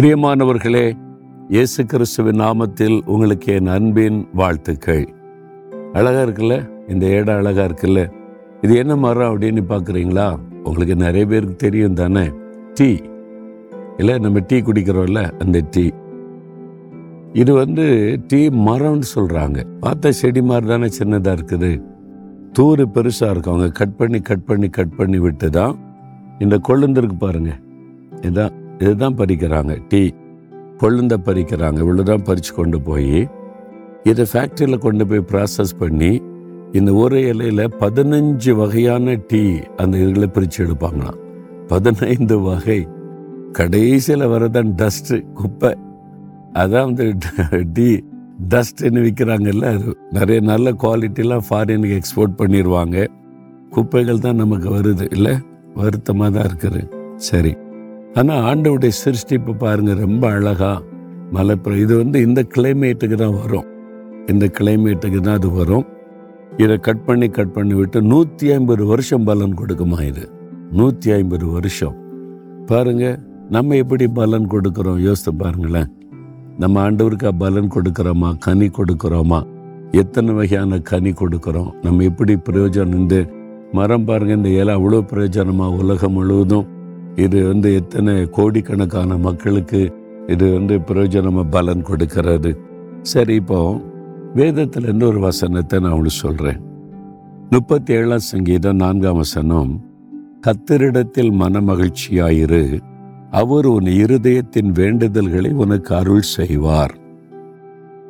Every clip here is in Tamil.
பிரியமானவர்களே இயேசு கிறிஸ்துவின் நாமத்தில் உங்களுக்கு என் அன்பின் வாழ்த்துக்கள். அழகாக இருக்குல்ல? இந்த இடம் அழகாக இருக்குல்ல? இது என்ன மரம் அப்படின்னு பார்க்குறீங்களா? உங்களுக்கு நிறைய பேருக்கு தெரியும் தானே? டீ. இல்லை நம்ம டீ குடிக்கிறோம்ல அந்த டீ. இது வந்து டீ மரம்னு சொல்கிறாங்க பார்த்தா செடி மாதிரி தானே சின்னதாக இருக்குது. தூறு பெருசாக இருக்கும். அவங்க கட் பண்ணி கட் பண்ணி கட் பண்ணி விட்டு தான் இந்த கொழுந்திருக்கு பாருங்கள் இதுதான் இதுதான் பறிக்கிறாங்க. டீ. கொழுந்த பறிக்கிறாங்க. இவ்வளோதான் பறித்து கொண்டு போய் இதை ஃபேக்ட்ரியில் கொண்டு போய் ப்ராசஸ் பண்ணி இந்த ஒரு இலையில பதினஞ்சு வகையான டீ அந்த இதுகளை பிரித்து எடுப்பாங்களாம். பதினைந்து வகை. கடைசியில் வரதான் டஸ்ட்டு குப்பை. அதான் வந்து டீ டஸ்ட்னு விற்கிறாங்கல்ல அது நிறைய நல்ல குவாலிட்டிலாம் ஃபாரினுக்கு எக்ஸ்போர்ட் பண்ணிடுவாங்க குப்பைகள் தான் நமக்கு வருது இல்லை? வருத்தமாக தான் இருக்குது. சரி. ஆனால் ஆண்டவுடைய சிருஷ்டிப்பு பாருங்க ரொம்ப அழகா மலைப்புறம் இது வந்து இந்த கிளைமேட்டுக்கு தான் வரும். இந்த கிளைமேட்டுக்கு தான் அது வரும். இதை கட் பண்ணி கட் பண்ணி விட்டு நூற்றி ஐம்பது வருஷம் பலன் கொடுக்குமா இது? நூற்றி ஐம்பது வருஷம். பாருங்க நம்ம எப்படி பலன் கொடுக்குறோம்? யோசித்து பாருங்களேன். நம்ம ஆண்டவருக்கு பலன் கொடுக்குறோமா? கனி கொடுக்குறோமா? எத்தனை வகையான கனி கொடுக்குறோம்? நம்ம எப்படி பிரயோஜனம்? இந்த மரம் பாருங்க இந்த இலை அவ்வளோ பிரயோஜனமா? உலகம் முழுவதும் இது வந்து எத்தனை கோடிக்கணக்கான மக்களுக்கு இது வந்து பிரயோஜனமா பலன் கொடுக்கிறது. சரி இப்போ வேதத்துல இருந்து ஒரு வசனத்தை நான் உங்களுக்கு சொல்றேன். முப்பத்தி ஏழாம் சங்கீதம் நான்காம் வசனம் கத்தரிடத்தில் மனமகிழ்ச்சியாயிரு. அவர் உன் இருதயத்தின் வேண்டுதல்களை உனக்கு அருள் செய்வார்.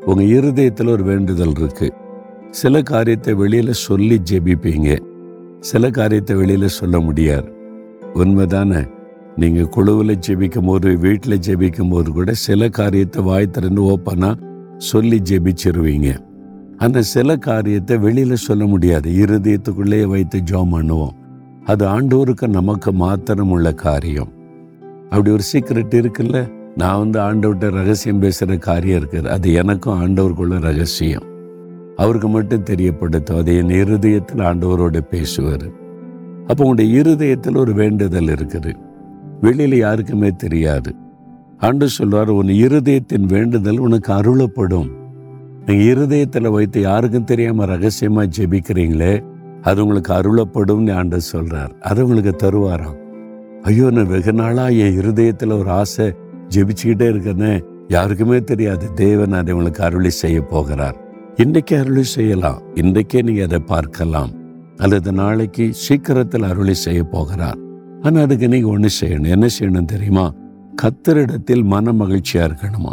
உங்க இருதயத்தில் ஒரு வேண்டுதல் இருக்கு. சில காரியத்தை வெளியில சொல்லி ஜெபிப்பீங்க. சில காரியத்தை வெளியில சொல்ல முடியாது. உண்மைதானே? நீங்கள் குழுவில் ஜெபிக்கும் போது வீட்டில் ஜெபிக்கும் போது கூட சில காரியத்தை வாய் திறந்து ஓப்பனாக சொல்லி ஜெபிச்சிருவீங்க. அந்த சில காரியத்தை வெளியில் சொல்ல முடியாது. இருதயத்துக்குள்ளேயே வைத்து ஜோம் பண்ணுவோம். அது ஆண்டோருக்கு நமக்கு மாத்திரம் உள்ள காரியம். அப்படி ஒரு சீக்ரெட் இருக்குல்ல? நான் வந்து ஆண்டவர்கிட்ட ரகசியம் பேசுகிற காரியம் இருக்குது. அது எனக்கும் ஆண்டவருக்குள்ள ரகசியம். அவருக்கு மட்டும் தெரியப்படுத்தும். அது என் இருதயத்தில் ஆண்டவரோட பேசுவார். அப்போ உங்களுடைய இருதயத்தில் ஒரு வேண்டுதல் இருக்குது. வெளியில் யாருக்குமே தெரியாது. ஆண்டு சொல்வார் உன் இருதயத்தின் வேண்டுதல் உனக்கு அருளப்படும். நீங்கள் இருதயத்தில் வைத்து யாருக்கும் தெரியாம ரகசியமா ஜெபிக்கிறீங்களே அது உங்களுக்கு அருளப்படும்னு ஆண்டு சொல்றார். அது உங்களுக்கு தருவாராம். ஐயோ நான் வெகு நாளா என் இருதயத்துல ஒரு ஆசை ஜெபிச்சுக்கிட்டே இருக்கேன்னு யாருக்குமே தெரியாது. தேவன் அதை உங்களுக்கு அருளி செய்ய போகிறார். இன்றைக்கே அருளி செய்யலாம். இன்றைக்கே நீங்கள் அதை பார்க்கலாம். அல்லது நாளைக்கு சீக்கிரத்தில் அருளி செய்ய போகிறார். ஆனால் அதுக்கு நீங்க ஒன்று செய்யணும். என்ன செய்யணும் தெரியுமா? கத்தரிடத்தில் மன மகிழ்ச்சியா இருக்கணுமா?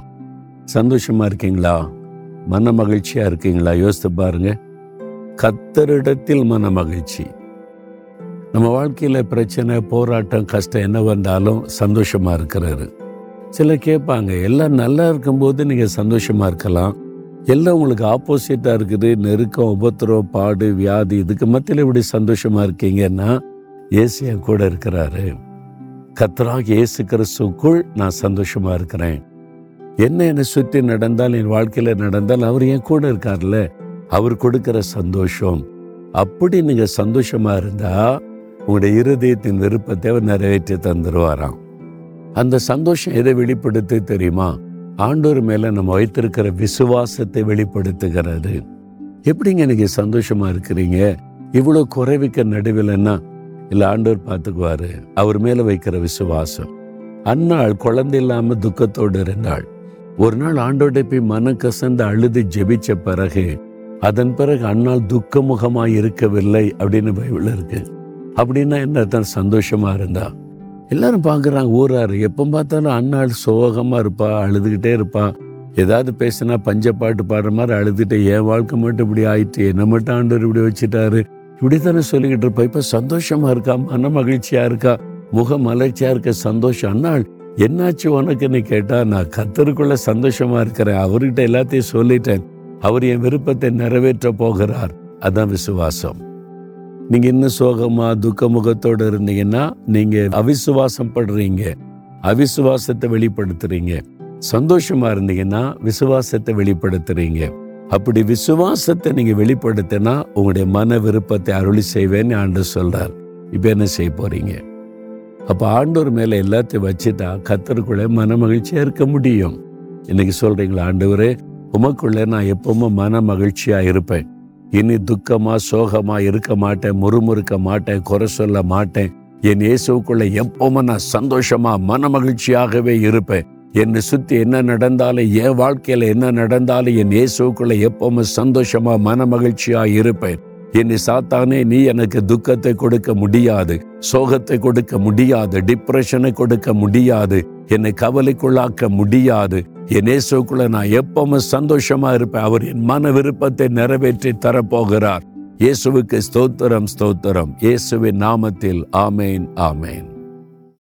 சந்தோஷமா இருக்கீங்களா? மன மகிழ்ச்சியா இருக்கீங்களா? யோசித்து பாருங்க. கத்தரிடத்தில் மன மகிழ்ச்சி நம்ம வாழ்க்கையில் பிரச்சனை போராட்டம் கஷ்டம் என்ன வந்தாலும் சந்தோஷமா இருக்கிறாரு. சிலர் கேட்பாங்க எல்லாம் நல்லா இருக்கும்போது நீங்கள் சந்தோஷமா இருக்கலாம். எல்லாம் உங்களுக்கு ஆப்போசிட்டாக இருக்குது. நெருக்கம் உபத்திரம் பாடு வியாதி இதுக்கு மத்தியில் இப்படி சந்தோஷமா இருக்கீங்கன்னா இயேசு என் கூட இருக்கிறாரு. கத்தராக இயேசு கிறிஸ்துக்குள் நான் சந்தோஷமா இருக்கிறேன். என்ன என்னை சுற்றி நடந்தால் என் வாழ்க்கையில் நடந்தால் அவர் என் கூட இருக்கார்ல. அவர் கொடுக்கிற சந்தோஷம். அப்படி நீங்கள் சந்தோஷமாக இருந்தால் உங்களுடைய இருதயத்தின் விருப்பத்தை அவர் நிறைவேற்றி தந்துருவாராம். அந்த சந்தோஷம் எதை வெளிப்படுத்து தெரியுமா? ஆண்டோர் மேல நம்ம வைத்திருக்கிற விசுவாசத்தை வெளிப்படுத்துகிறது. எப்படிங்க நீங்க சந்தோஷமா இருக்கிறீங்க? இவ்வளவு குறைவிக்க நடுவில்னா இல்ல ஆண்டோர் பார்த்துக்குவாரு அவர் மேல வைக்கிற விசுவாசம். அன்னாள் குழந்தை இல்லாம துக்கத்தோடு இருந்தாள். ஒரு நாள் ஆண்டோட போய் மன கசந்து அழுது ஜெபிச்ச பிறகு அதன் பிறகு அன்னால் துக்கமுகமாக இருக்கவில்லை அப்படின்னு பைபிள் இருக்கு. அப்படின்னா என்ன தான் சந்தோஷமா இருந்தா? எல்லாரும் பார்க்குறாங்க ஊராரு எப்போ பார்த்தாலும் அண்ணாள் சோகமா இருப்பா அழுதுகிட்டே இருப்பா. ஏதாவது பேசினா பஞ்ச பாட்டு பாடுற மாதிரி அழுதுகிட்டே என் வாழ்க்கை மட்டும் இப்படி ஆயிட்டு என்ன மட்டும் ஆண்டவர் இப்படி வச்சுட்டாரு. இப்படி தானே சொல்லிக்கிட்டு இருப்பா. இப்ப சந்தோஷமா இருக்கா? மன மகிழ்ச்சியா இருக்கா? முக மலர்ச்சியா இருக்க சந்தோஷம்? அண்ணாள் என்னாச்சு உனக்குன்னு கேட்டா நான் கத்தருக்குள்ள சந்தோஷமா இருக்கிறேன். அவர்கிட்ட எல்லாத்தையும் சொல்லிட்டேன். அவர் என் விருப்பத்தை நிறைவேற்ற போகிறார். அதான் விசுவாசம். நீங்க இன்னும் சோகமா துக்க முகத்தோடு இருந்தீங்கன்னா நீங்க அவிசுவாசம் படுறீங்க அவிசுவாசத்தை வெளிப்படுத்துறீங்க. சந்தோஷமா இருந்தீங்கன்னா விசுவாசத்தை வெளிப்படுத்துறீங்க. அப்படி விசுவாசத்தை நீங்க வெளிப்படுத்தினா உங்களுடைய மன விருப்பத்தை அருளி செய்வேன்னு ஆண்டு சொல்றார். இப்ப என்ன செய்ய போறீங்க? அப்ப ஆண்டவர் மேல எல்லாத்தையும் வச்சுட்டா கத்தருக்குள்ளே மன மகிழ்ச்சியா இருக்க முடியும். இன்னைக்கு சொல்றீங்களா ஆண்டவரே உமக்குள்ளே நான் எப்பவுமே மன மகிழ்ச்சியா இருப்பேன். இனி துக்கமா சோகமா இருக்க மாட்டேன் முறுமுறுக்க மாட்டேன் குறை சொல்ல மாட்டேன். என் இயேசுக்குள்ள எப்பவும் நான் சந்தோஷமா மன மகிழ்ச்சியாகவே இருப்பேன். என்னை சுத்தி என்ன நடந்தாலும் என் வாழ்க்கையில என்ன நடந்தாலும் என் இயேசுக்குள்ள எப்பவும் சந்தோஷமா மன மகிழ்ச்சியா இருப்பேன். என்னை சாத்தானே நீ எனக்கு துக்கத்தை கொடுக்க முடியாது சோகத்தை கொடுக்க முடியாது டிப்ரெஷனை கொடுக்க முடியாது என்னை கவலைக்குள்ளாக்க முடியாது. என் இயேசுக்குள்ள நான் எப்பவுமே சந்தோஷமா இருப்பேன். அவர் என் மன விருப்பத்தை நிறைவேற்றி தரப்போகிறார். இயேசுவுக்கு ஸ்தோத்திரம் ஸ்தோத்திரம். இயேசுவின் நாமத்தில் ஆமேன் ஆமேன்.